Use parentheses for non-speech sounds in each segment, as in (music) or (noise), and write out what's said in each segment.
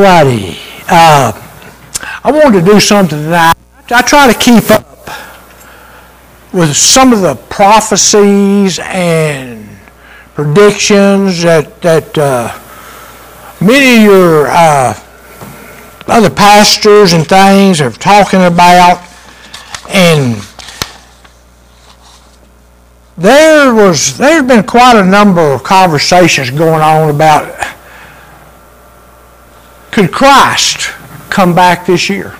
righty. Uh, I wanted to do something tonight. I try to keep up with some of the prophecies and predictions that that uh, many of your uh, other pastors and things are talking about, and there was there's been quite a number of conversations going on about could Christ come back this year?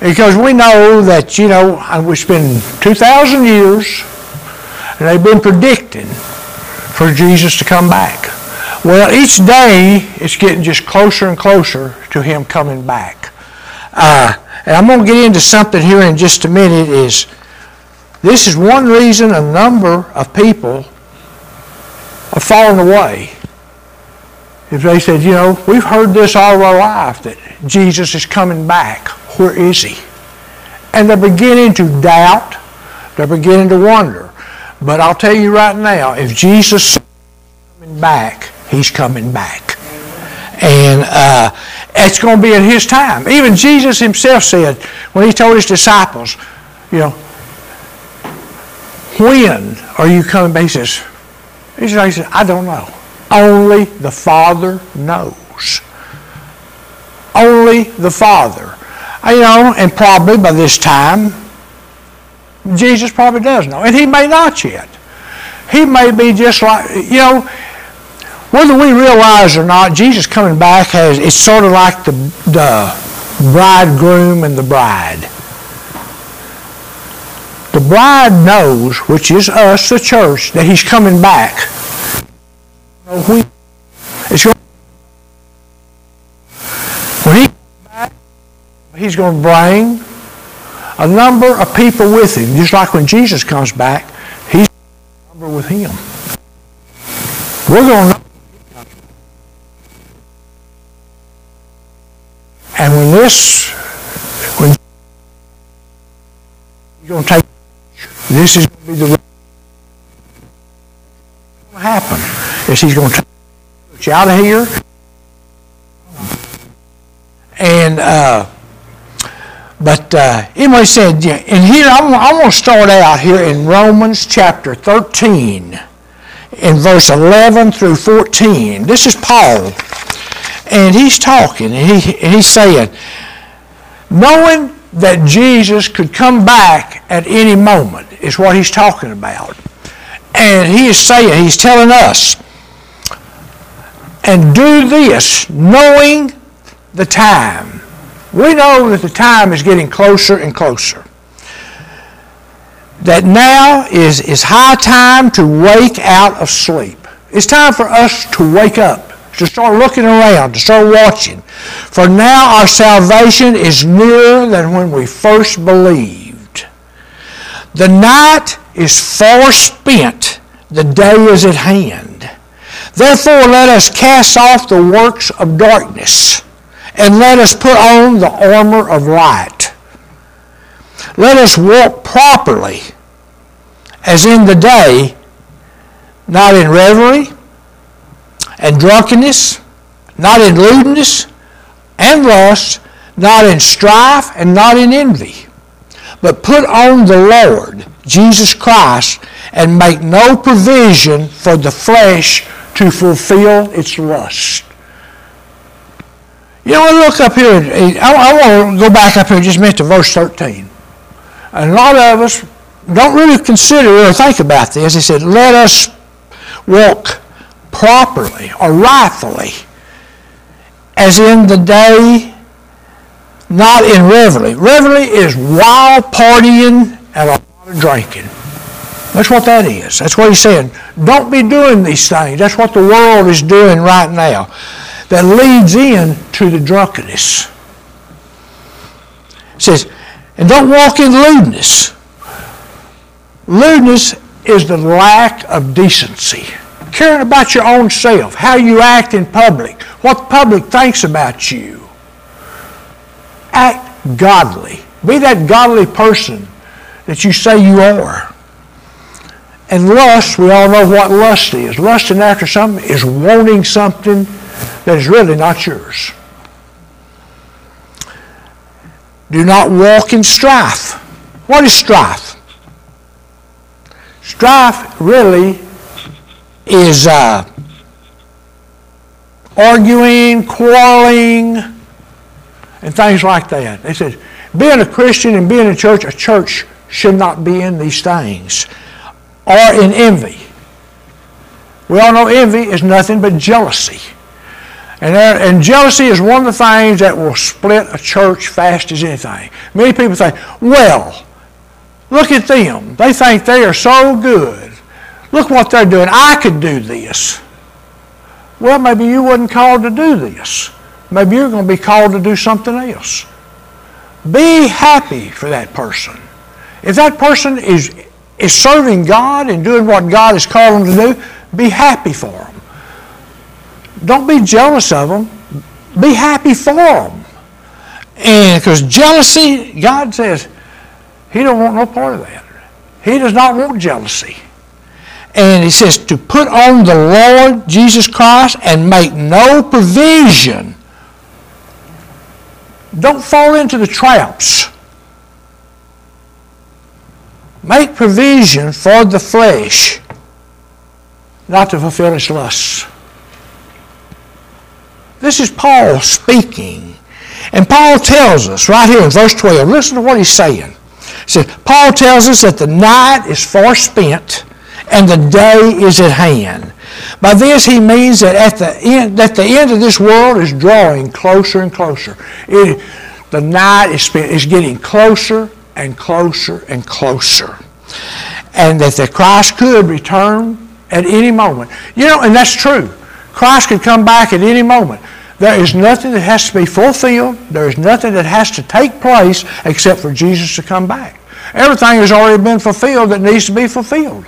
Because we know that, you know, it's been 2,000 years and they've been predicting for Jesus to come back. Well, each day it's getting just closer and closer to him coming back. Uh, and I'm going to get into something here in just a minute is this is one reason a number of people are falling away. If they said, you know, we've heard this all our life that Jesus is coming back. Where is he? And they're beginning to doubt. They're beginning to wonder. But I'll tell you right now, if Jesus is coming back, he's coming back. And uh, it's going to be in his time. Even Jesus himself said, when he told his disciples, you know, when are you coming back? He says, he says, I don't know. Only the Father knows. Only the Father. You know, and probably by this time, Jesus probably does know. And he may not yet. He may be just like, you know, whether we realize or not, Jesus coming back has, it's sort of like the, the bridegroom and the bride. The bride knows, which is us, the church, that he's coming back. It's going when he comes back, he's going to bring a number of people with him, just like when Jesus comes back, he's a number with him. We're going to and when this, when he's going to take, this is going to be the going to happen is he's going to take you out of here. And uh, but uh, said yeah, and here I'm, I'm going to start out here in Romans chapter 13 in verse 11 through 14 this is Paul and he's talking and, he, and he's saying knowing that Jesus could come back at any moment is what he's talking about. And he is saying, he's telling us, and do this knowing the time. We know that the time is getting closer and closer. That now is, is high time to wake out of sleep. It's time for us to wake up, to start looking around, to start watching. For now our salvation is nearer than when we first believed. The night is far spent, the day is at hand. Therefore, let us cast off the works of darkness, and let us put on the armor of light. Let us walk properly, as in the day, not in revelry and drunkenness, not in lewdness and lust, not in strife and not in envy, but put on the Lord Jesus Christ and make no provision for the flesh to fulfill its lust. You know, look up here. I, want to go back up here just a minute to verse 13. And a lot of us don't really consider or think about this. He said, let us walk properly or rightfully as in the day, not in revelry. Revelry is wild partying and a lot of drinking. That's what that is. That's what he's saying. Don't be doing these things. That's what the world is doing right now. That leads in to the drunkenness. It says, and don't walk in lewdness. Lewdness is the lack of decency. Caring about your own self, how you act in public, what the public thinks about you. Act godly. Be that godly person that you say you are. And lust, we all know what lust is. Lusting after something is wanting something that is really not yours. Do not walk in strife. What is strife? Strife really is uh, arguing, quarreling, and things like that. They said, being a Christian and being a church, a church should not be in these things or in envy. We all know envy is nothing but jealousy. And, there, and jealousy is one of the things that will split a church fast as anything. Many people say, well, look at them. They think they are so good. Look what they're doing. I could do this. Well, maybe you wasn't called to do this. Maybe you're going to be called to do something else. Be happy for that person. If that person is, is serving God and doing what God has called them to do, be happy for them. Don't be jealous of them. Be happy for them. And because jealousy, God says, He don't want no part of that. He does not want jealousy. And He says to put on the Lord Jesus Christ and make no provision. Don't fall into the traps. Make provision for the flesh, not to fulfill its lusts. This is Paul speaking. And Paul tells us right here in verse 12, listen to what he's saying. He says, Paul tells us that the night is far spent and the day is at hand. By this he means that at the end, that the end of this world is drawing closer and closer. It, the night is, spent, is getting closer and closer and closer. And that the Christ could return at any moment. You know, and that's true. Christ could come back at any moment. There is nothing that has to be fulfilled. There is nothing that has to take place except for Jesus to come back. Everything has already been fulfilled that needs to be fulfilled.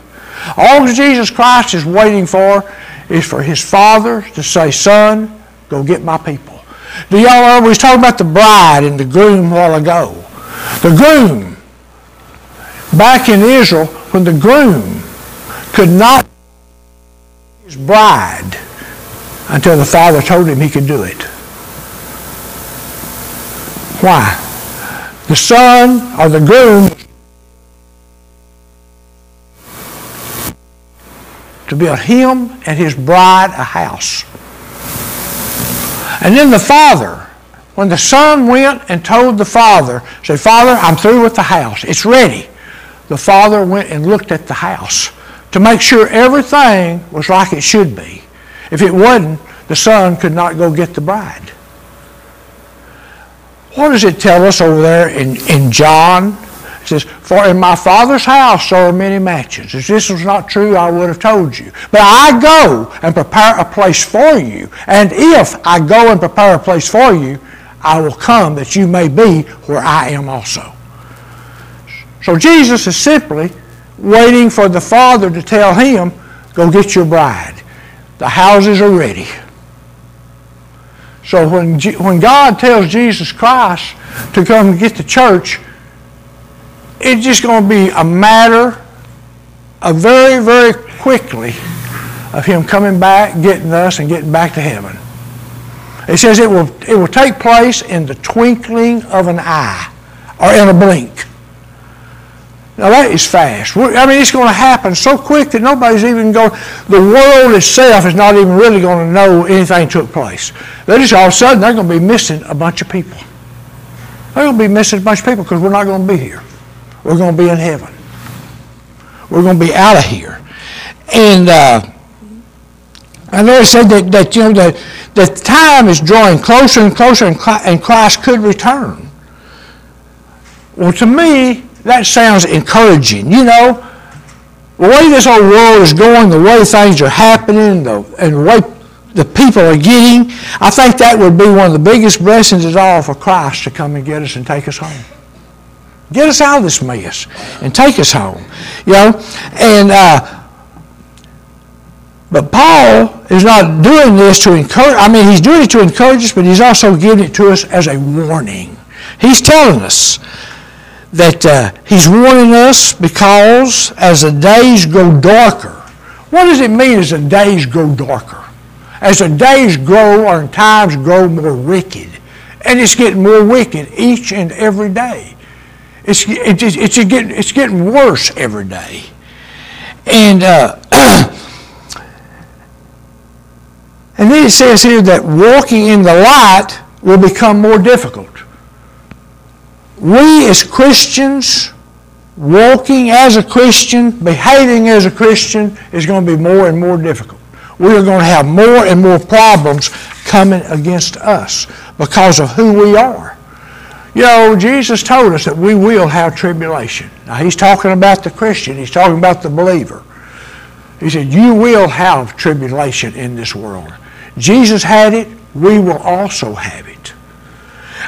All Jesus Christ is waiting for is for his Father to say, Son, go get my people. Do y'all was talking about the bride and the groom a while ago? The groom, back in Israel, when the groom could not his bride, until the father told him he could do it. Why? The son or the groom to build him and his bride a house. And then the father, when the son went and told the father, said, Father, I'm through with the house. It's ready. The father went and looked at the house to make sure everything was like it should be. If it wasn't, the son could not go get the bride. What does it tell us over there in, in John? It says, For in my Father's house are many mansions. If this was not true, I would have told you. But I go and prepare a place for you. And if I go and prepare a place for you, I will come that you may be where I am also. So Jesus is simply waiting for the Father to tell him, Go get your bride. The houses are ready. So when, when God tells Jesus Christ to come get the church, it's just going to be a matter of very, very quickly of him coming back, getting us, and getting back to heaven. It says it will, it will take place in the twinkling of an eye or in a blink. Now that is fast. I mean, it's going to happen so quick that nobody's even going. The world itself is not even really going to know anything took place. They just all of a sudden they're going to be missing a bunch of people. They're going to be missing a bunch of people because we're not going to be here. We're going to be in heaven. We're going to be out of here. And uh, I know it said that, that you know that the time is drawing closer and closer, and Christ could return. Well, to me, that sounds encouraging. You know, the way this whole world is going, the way things are happening, the, and the way the people are getting, I think that would be one of the biggest blessings of all for Christ to come and get us and take us home. Get us out of this mess and take us home. You know, and uh, but Paul is not doing this to encourage. I mean, he's doing it to encourage us, but he's also giving it to us as a warning. He's telling us that uh, he's warning us because as the days grow darker, what does it mean as the days grow darker? As the days grow and times grow more wicked, and it's getting more wicked each and every day. It's, it's, it's, getting, it's getting worse every day. And, uh, and then it says here that walking in the light will become more difficult. We as Christians, walking as a Christian, behaving as a Christian, is going to be more and more difficult. We are going to have more and more problems coming against us because of who we are. You know, Jesus told us that we will have tribulation. Now, he's talking about the Christian, he's talking about the believer. He said, You will have tribulation in this world. Jesus had it, we will also have it.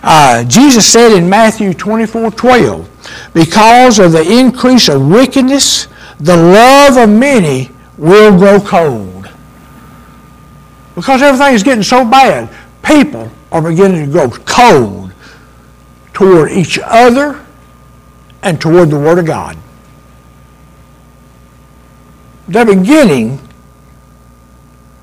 Uh, Jesus said in Matthew 24 12, Because of the increase of wickedness, the love of many will grow cold. Because everything is getting so bad, people are beginning to grow cold toward each other and toward the Word of God. They're beginning,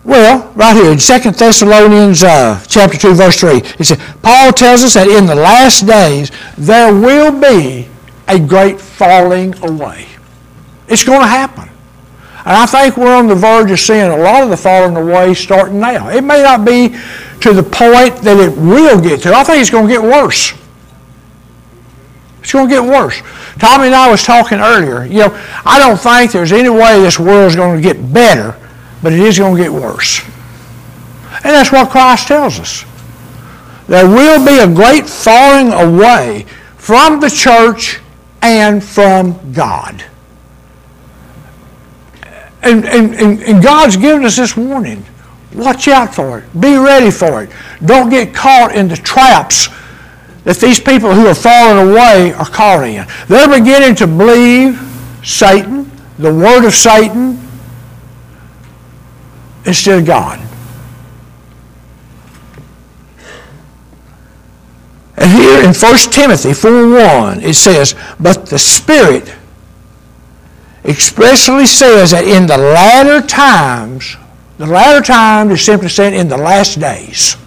well, right here in 2 Thessalonians uh, chapter 2, verse 3, it says, Paul tells us that in the last days there will be a great falling away. It's going to happen. And I think we're on the verge of seeing a lot of the falling away starting now. It may not be to the point that it will get to. I think it's going to get worse. It's going to get worse. Tommy and I was talking earlier. You know, I don't think there's any way this world is going to get better, but it is going to get worse. And that's what Christ tells us. There will be a great falling away from the church and from God. And, and, and, God's given us this warning. Watch out for it. Be ready for it. Don't get caught in the traps that these people who are falling away are caught in. They're beginning to believe Satan, the word of Satan, instead of God. And here in 1 Timothy 4.1 it says, But the Spirit expressly says that in the latter times, the latter times is simply saying in the last days,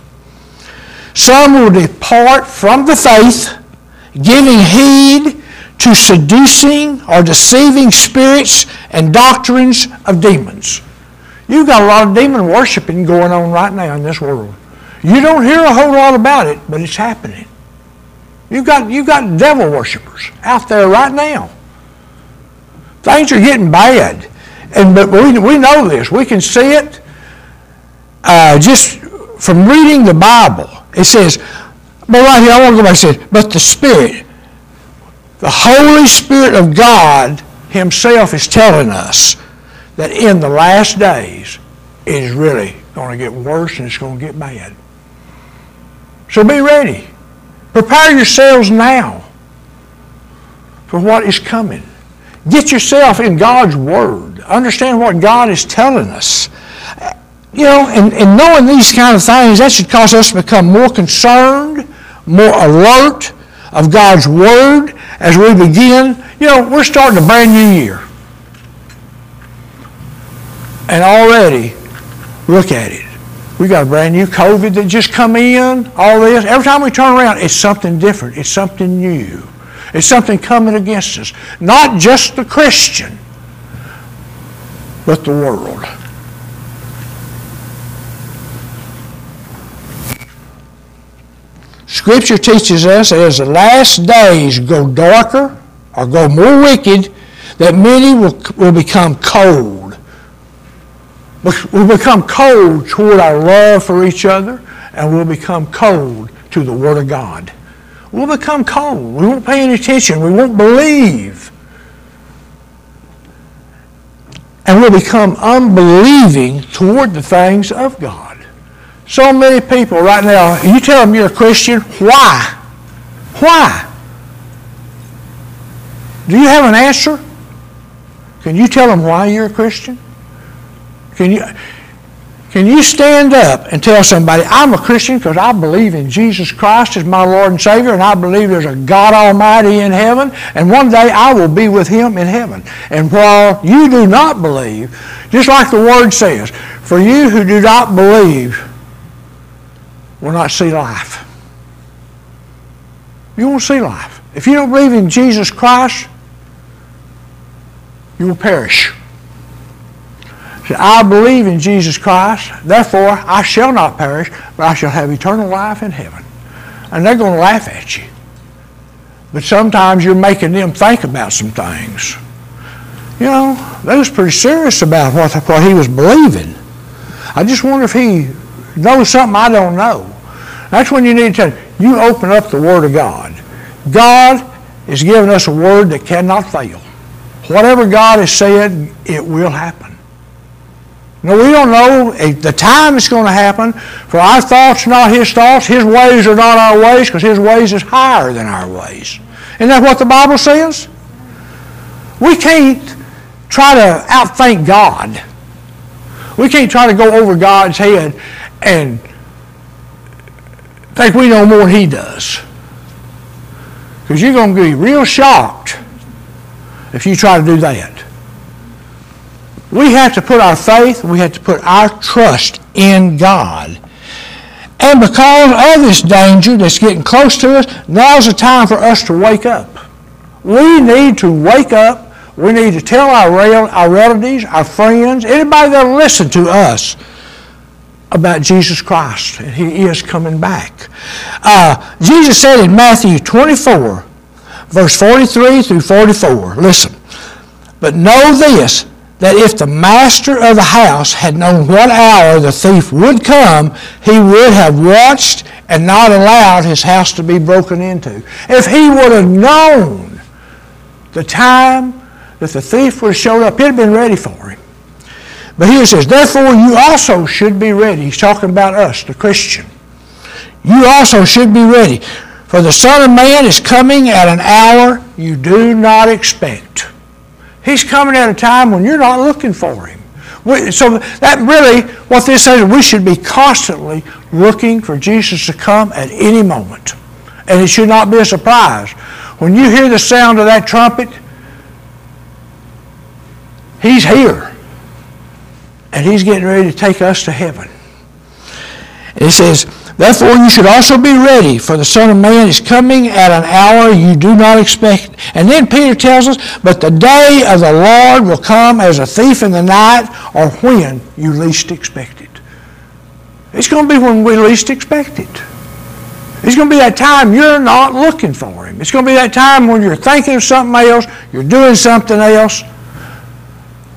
some will depart from the faith, giving heed to seducing or deceiving spirits and doctrines of demons. You've got a lot of demon worshiping going on right now in this world. You don't hear a whole lot about it, but it's happening. You've got, you've got devil worshippers out there right now. Things are getting bad. And, but we, we know this. We can see it uh, just from reading the Bible. It says, but right here, I want to go back and say, but the Spirit, the Holy Spirit of God Himself is telling us that in the last days, is really going to get worse and it's going to get bad. So be ready. Prepare yourselves now for what is coming. Get yourself in God's Word. Understand what God is telling us. You know, and, and knowing these kind of things, that should cause us to become more concerned, more alert of God's Word as we begin. You know, we're starting a brand new year. And already, look at it. We got a brand new COVID that just come in, all this. Every time we turn around, it's something different. It's something new. It's something coming against us. Not just the Christian, but the world. Scripture teaches us that as the last days go darker or go more wicked, that many will, will become cold. We'll become cold toward our love for each other, and we'll become cold to the Word of God. We'll become cold. We won't pay any attention. We won't believe. And we'll become unbelieving toward the things of God. So many people right now, you tell them you're a Christian, why? Why? Do you have an answer? Can you tell them why you're a Christian? Can you? Can you stand up and tell somebody, I'm a Christian because I believe in Jesus Christ as my Lord and Savior, and I believe there's a God Almighty in heaven, and one day I will be with Him in heaven. And while you do not believe, just like the Word says, for you who do not believe will not see life. You won't see life. If you don't believe in Jesus Christ, you will perish. I believe in Jesus Christ, therefore I shall not perish, but I shall have eternal life in heaven. And they're going to laugh at you. But sometimes you're making them think about some things. You know, they was pretty serious about what, what he was believing. I just wonder if he knows something I don't know. That's when you need to you open up the Word of God. God is giving us a word that cannot fail. Whatever God has said, it will happen. No, we don't know the time it's going to happen. For our thoughts are not His thoughts. His ways are not our ways because His ways is higher than our ways. Isn't that what the Bible says? We can't try to outthink God. We can't try to go over God's head and think we know more than He does. Because you're going to be real shocked if you try to do that. We have to put our faith, we have to put our trust in God. And because of this danger that's getting close to us, now's the time for us to wake up. We need to wake up. We need to tell our, our relatives, our friends, anybody that'll listen to us about Jesus Christ, and He is coming back. Uh, Jesus said in Matthew 24, verse 43 through 44, listen, but know this, that if the master of the house had known what hour the thief would come, he would have watched and not allowed his house to be broken into. If he would have known the time that the thief would have showed up, he'd have been ready for him. But here it says, therefore you also should be ready. He's talking about us, the Christian. You also should be ready. For the Son of Man is coming at an hour you do not expect. He's coming at a time when you're not looking for him. So that really, what this says, we should be constantly looking for Jesus to come at any moment. And it should not be a surprise. When you hear the sound of that trumpet, he's here. And he's getting ready to take us to heaven. And he says, Therefore you should also be ready, for the Son of Man is coming at an hour you do not expect. And then Peter tells us, But the day of the Lord will come as a thief in the night, or when you least expect it. It's going to be when we least expect it. It's going to be that time you're not looking for him. It's going to be that time when you're thinking of something else, you're doing something else.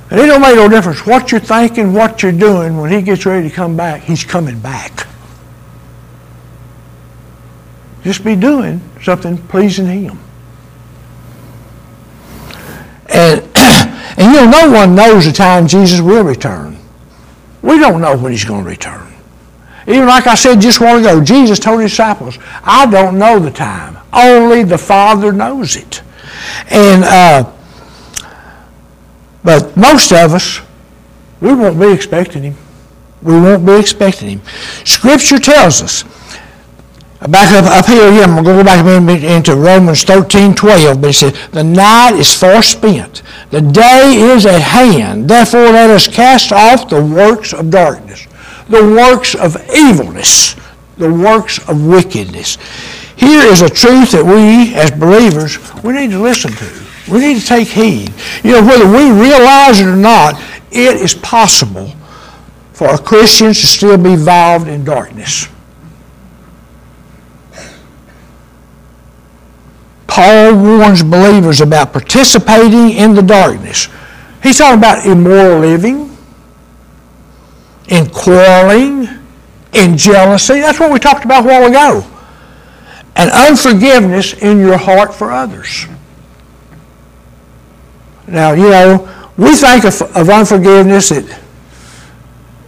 And it don't make no difference what you're thinking, what you're doing. When he gets ready to come back, he's coming back. Just be doing something pleasing Him. And, (clears throat) and you know, no one knows the time Jesus will return. We don't know when He's going to return. Even like I said just a while ago, Jesus told His disciples, I don't know the time. Only the Father knows it. And, uh, but most of us, we won't be expecting Him. We won't be expecting Him. Scripture tells us Back up, up here again, to go back into Romans 13, 12, but it says, The night is far spent. The day is at hand. Therefore let us cast off the works of darkness, the works of evilness, the works of wickedness. Here is a truth that we, as believers, we need to listen to. We need to take heed. You know, whether we realize it or not, it is possible for Christians to still be involved in darkness. Warns believers about participating in the darkness. He's talking about immoral living, in quarreling, in jealousy. That's what we talked about a while ago. And unforgiveness in your heart for others. Now, you know, we think of, of unforgiveness that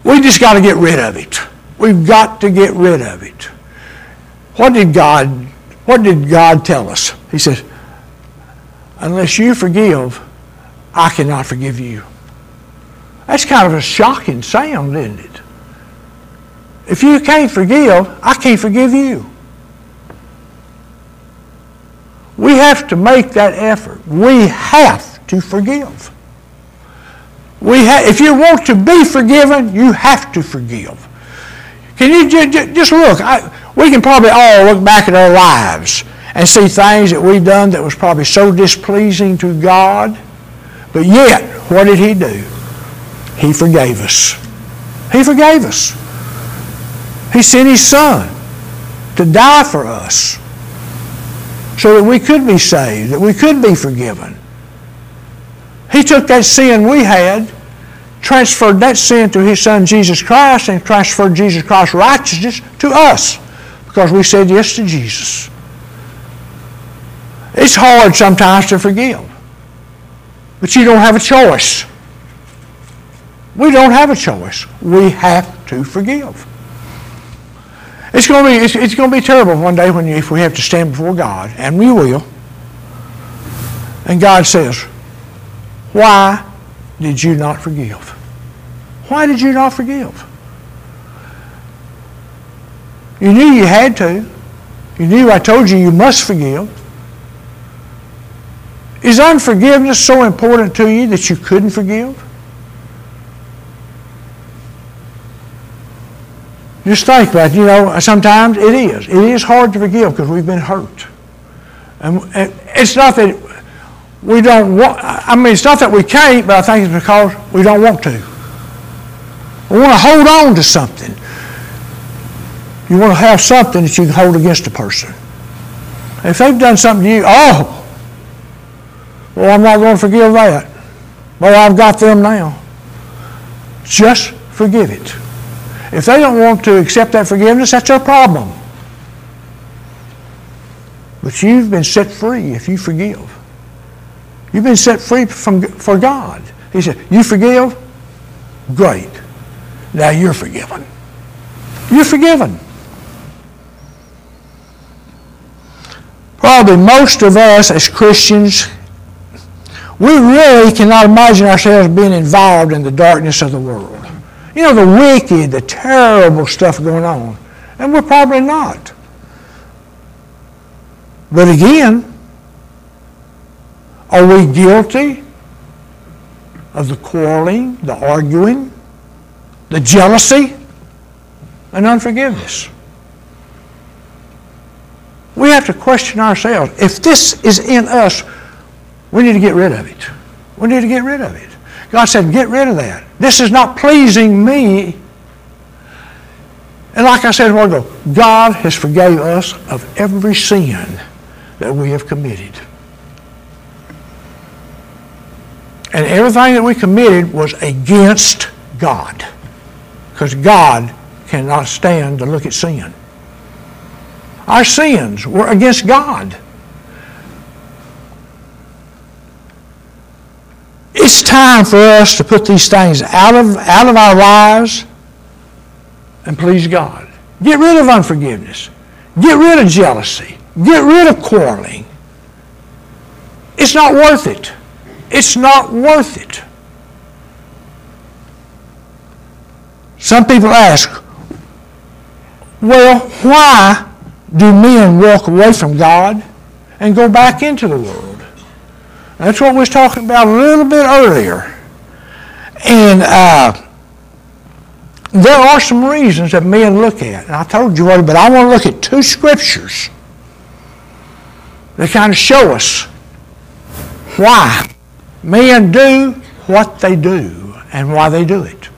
we just got to get rid of it. We've got to get rid of it. What did God what did God tell us? He says, unless you forgive, I cannot forgive you. That's kind of a shocking sound, isn't it? If you can't forgive, I can't forgive you. We have to make that effort. We have to forgive. We ha- if you want to be forgiven, you have to forgive. Can you j- j- just look? I, we can probably all look back at our lives and see things that we've done that was probably so displeasing to God. But yet, what did He do? He forgave us. He forgave us. He sent His Son to die for us so that we could be saved, that we could be forgiven. He took that sin we had, transferred that sin to His Son Jesus Christ, and transferred Jesus Christ's righteousness to us because we said yes to Jesus. It's hard sometimes to forgive, but you don't have a choice. We don't have a choice. We have to forgive. It's going to be, it's, it's going to be terrible one day when you, if we have to stand before God, and we will. And God says, Why did you not forgive? Why did you not forgive? You knew you had to. You knew I told you you must forgive. Is unforgiveness so important to you that you couldn't forgive? Just think about it. You know, sometimes it is. It is hard to forgive because we've been hurt. And, and it's not that we don't want, I mean, it's not that we can't, but I think it's because we don't want to. We want to hold on to something. You want to have something that you can hold against a person. If they've done something to you, oh, well, I'm not going to forgive that. Well, I've got them now. Just forgive it. If they don't want to accept that forgiveness, that's their problem. But you've been set free if you forgive. You've been set free from, for God. He said, You forgive? Great. Now you're forgiven. You're forgiven. Probably most of us as Christians, we really cannot imagine ourselves being involved in the darkness of the world. You know, the wicked, the terrible stuff going on. And we're probably not. But again, are we guilty of the quarreling, the arguing, the jealousy, and unforgiveness? We have to question ourselves. If this is in us, we need to get rid of it. We need to get rid of it. God said, get rid of that. This is not pleasing me. And like I said a while ago, God has forgave us of every sin that we have committed. And everything that we committed was against God. Because God cannot stand to look at sin. Our sins were against God. It's time for us to put these things out of, out of our lives and please God. Get rid of unforgiveness. Get rid of jealousy. Get rid of quarreling. It's not worth it. It's not worth it. Some people ask, well, why do men walk away from God and go back into the world? That's what we was talking about a little bit earlier. And uh, there are some reasons that men look at. And I told you already, but I want to look at two scriptures that kind of show us why men do what they do and why they do it.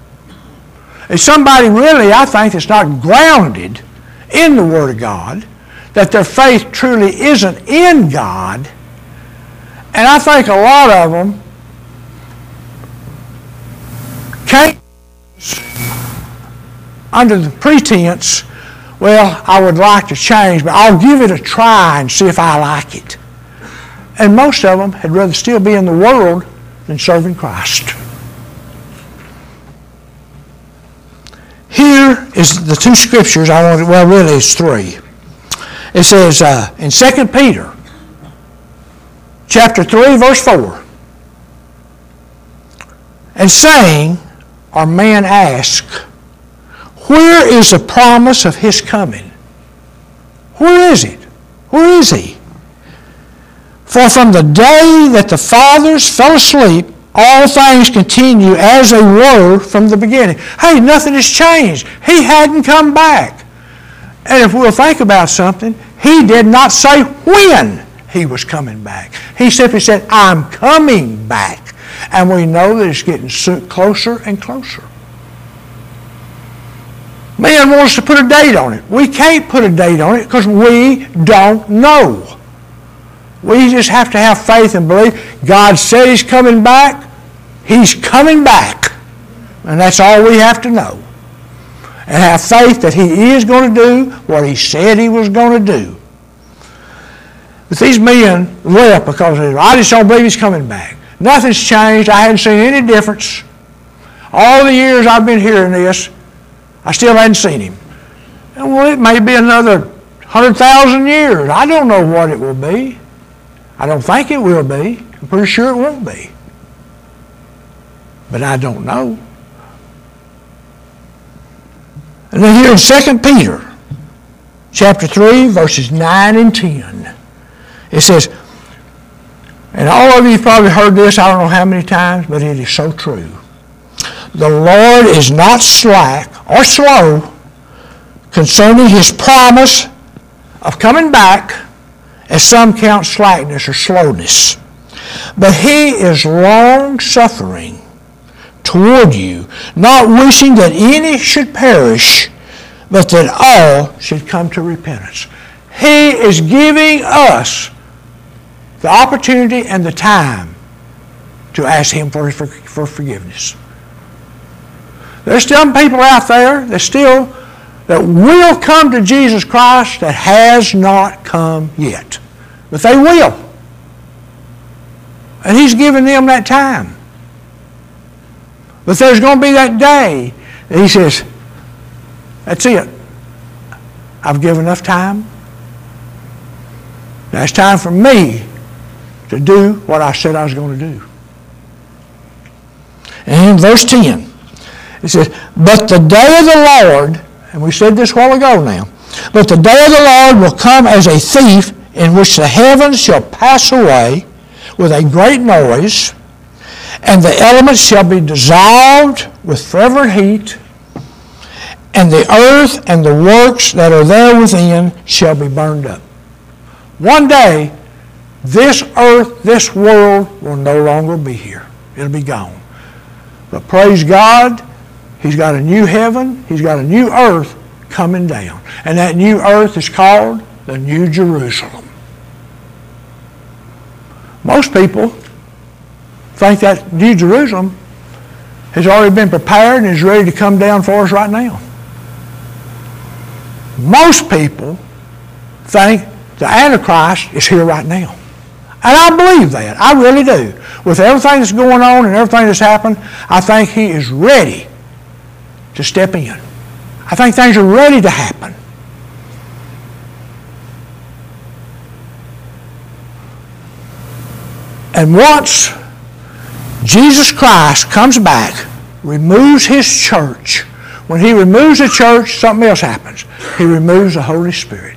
If somebody really, I think, that's not grounded in the Word of God, that their faith truly isn't in God, and I think a lot of them came under the pretense, well, I would like to change, but I'll give it a try and see if I like it. And most of them had rather still be in the world than serving Christ. Here is the two scriptures I want, well, really it's three. It says uh, in 2 Peter chapter 3, verse 4. And saying, or man ask, where is the promise of his coming? Where is it? Where is he? For from the day that the fathers fell asleep, all things continue as they were from the beginning. Hey, nothing has changed. He hadn't come back. And if we'll think about something, he did not say when he was coming back. He simply said, I'm coming back. And we know that it's getting closer and closer. Man wants to put a date on it. We can't put a date on it because we don't know. We just have to have faith and believe. God said He's coming back. He's coming back. And that's all we have to know. And have faith that He is going to do what He said He was going to do. But these men left because I just don't believe He's coming back. Nothing's changed. I hadn't seen any difference. All the years I've been hearing this, I still hadn't seen Him. And well, it may be another 100,000 years. I don't know what it will be. I don't think it will be. I'm pretty sure it won't be. But I don't know. And then here in 2 Peter chapter 3, verses 9 and 10, it says, and all of you probably heard this, I don't know how many times, but it is so true. The Lord is not slack or slow concerning his promise of coming back as some count slackness or slowness. But he is long suffering toward you, not wishing that any should perish, but that all should come to repentance. He is giving us the opportunity and the time to ask Him for, for, for forgiveness. There's still people out there that still that will come to Jesus Christ that has not come yet. But they will. And He's given them that time. But there's going to be that day that He says, That's it. I've given enough time. Now it's time for me to do what I said I was going to do. And in verse 10, it says, But the day of the Lord and we said this a while ago now. But the day of the Lord will come as a thief in which the heavens shall pass away with a great noise, and the elements shall be dissolved with fervent heat, and the earth and the works that are there within shall be burned up. One day, this earth, this world will no longer be here. It'll be gone. But praise God, He's got a new heaven, he's got a new earth coming down. And that new earth is called the New Jerusalem. Most people think that New Jerusalem has already been prepared and is ready to come down for us right now. Most people think the Antichrist is here right now. And I believe that. I really do. With everything that's going on and everything that's happened, I think he is ready to step in. I think things are ready to happen. And once Jesus Christ comes back, removes his church, when he removes the church, something else happens. He removes the Holy Spirit.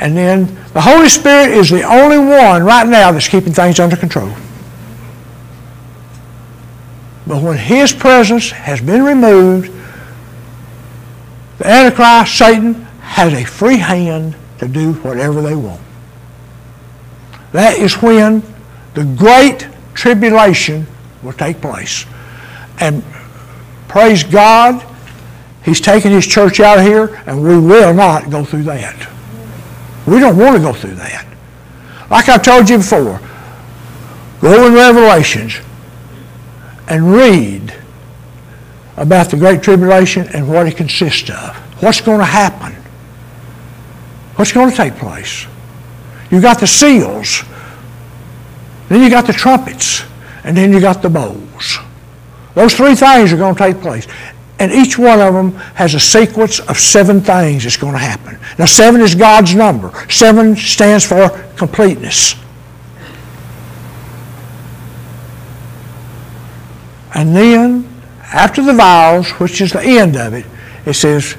And then the Holy Spirit is the only one right now that's keeping things under control. But when his presence has been removed, the Antichrist, Satan, has a free hand to do whatever they want. That is when the great tribulation will take place. And praise God, He's taken His church out of here, and we will not go through that. We don't want to go through that. Like I've told you before, go in Revelations and read about the Great Tribulation and what it consists of. What's going to happen? What's going to take place? You got the seals, then you got the trumpets, and then you got the bowls. Those three things are going to take place. And each one of them has a sequence of seven things that's going to happen. Now, seven is God's number. Seven stands for completeness. And then after the vials, which is the end of it, it says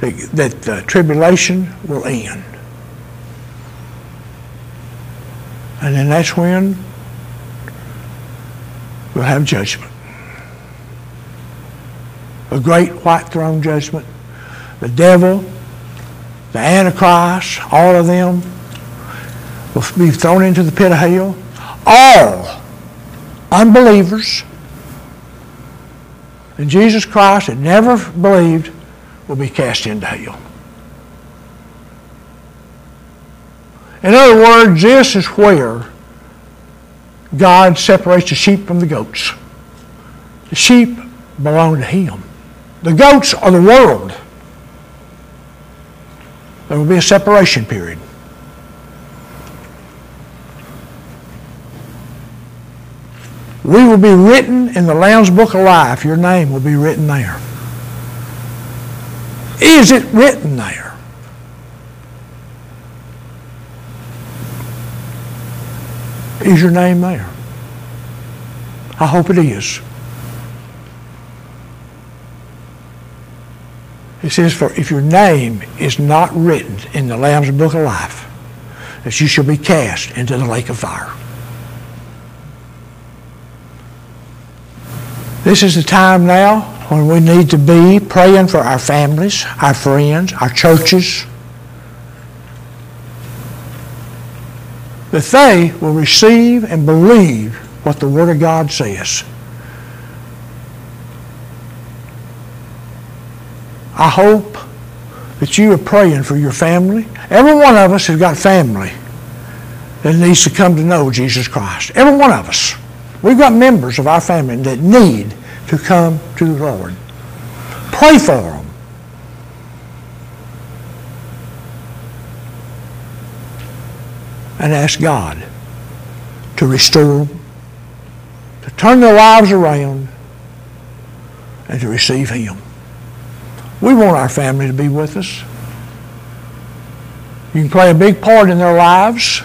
that, that the tribulation will end. And then that's when we'll have judgment. A great white throne judgment. The devil, the Antichrist, all of them will be thrown into the pit of hell. All unbelievers in Jesus Christ that never believed will be cast into hell. In other words, this is where God separates the sheep from the goats. The sheep belong to Him. The goats are the world. There will be a separation period. We will be written in the Lamb's Book of Life. Your name will be written there. Is it written there? Is your name there? I hope it is. It says, For if your name is not written in the Lamb's Book of Life, that you shall be cast into the lake of fire. This is the time now when we need to be praying for our families, our friends, our churches, that they will receive and believe what the Word of God says. I hope that you are praying for your family. Every one of us has got family that needs to come to know Jesus Christ. Every one of us. We've got members of our family that need to come to the Lord. Pray for them. And ask God to restore them, to turn their lives around, and to receive Him. We want our family to be with us. You can play a big part in their lives.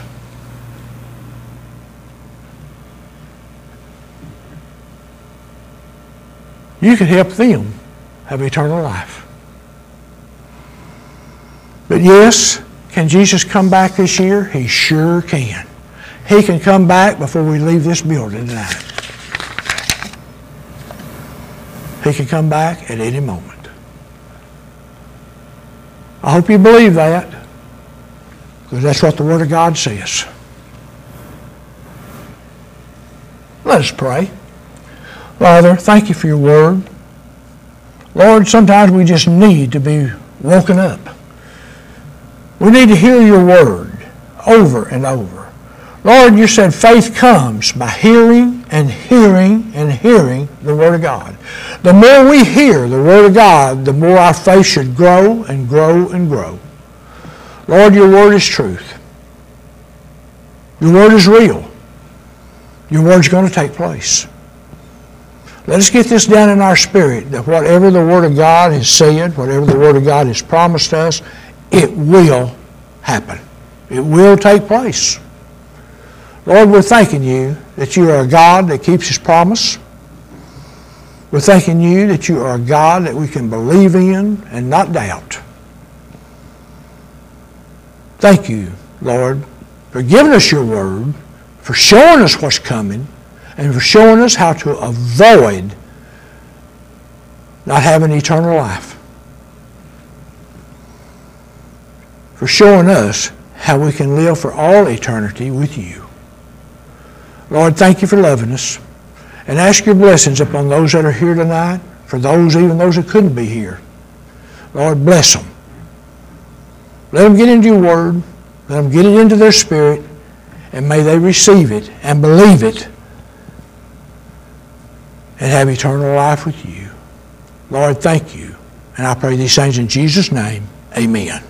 You can help them have eternal life. But yes, can Jesus come back this year? He sure can. He can come back before we leave this building tonight. He can come back at any moment. I hope you believe that because that's what the Word of God says. Let us pray. Father, thank you for your Word. Lord, sometimes we just need to be woken up. We need to hear your Word over and over. Lord, you said faith comes by hearing and hearing and hearing the Word of God. The more we hear the Word of God, the more our faith should grow and grow and grow. Lord, your Word is truth. Your Word is real. Your Word's going to take place. Let us get this down in our spirit that whatever the Word of God has said, whatever the Word of God has promised us, it will happen. It will take place. Lord, we're thanking you that you are a God that keeps his promise. We're thanking you that you are a God that we can believe in and not doubt. Thank you, Lord, for giving us your word, for showing us what's coming, and for showing us how to avoid not having eternal life. For showing us how we can live for all eternity with you. Lord, thank you for loving us. And ask your blessings upon those that are here tonight, for those, even those that couldn't be here. Lord, bless them. Let them get into your word. Let them get it into their spirit. And may they receive it and believe it and have eternal life with you. Lord, thank you. And I pray these things in Jesus' name. Amen.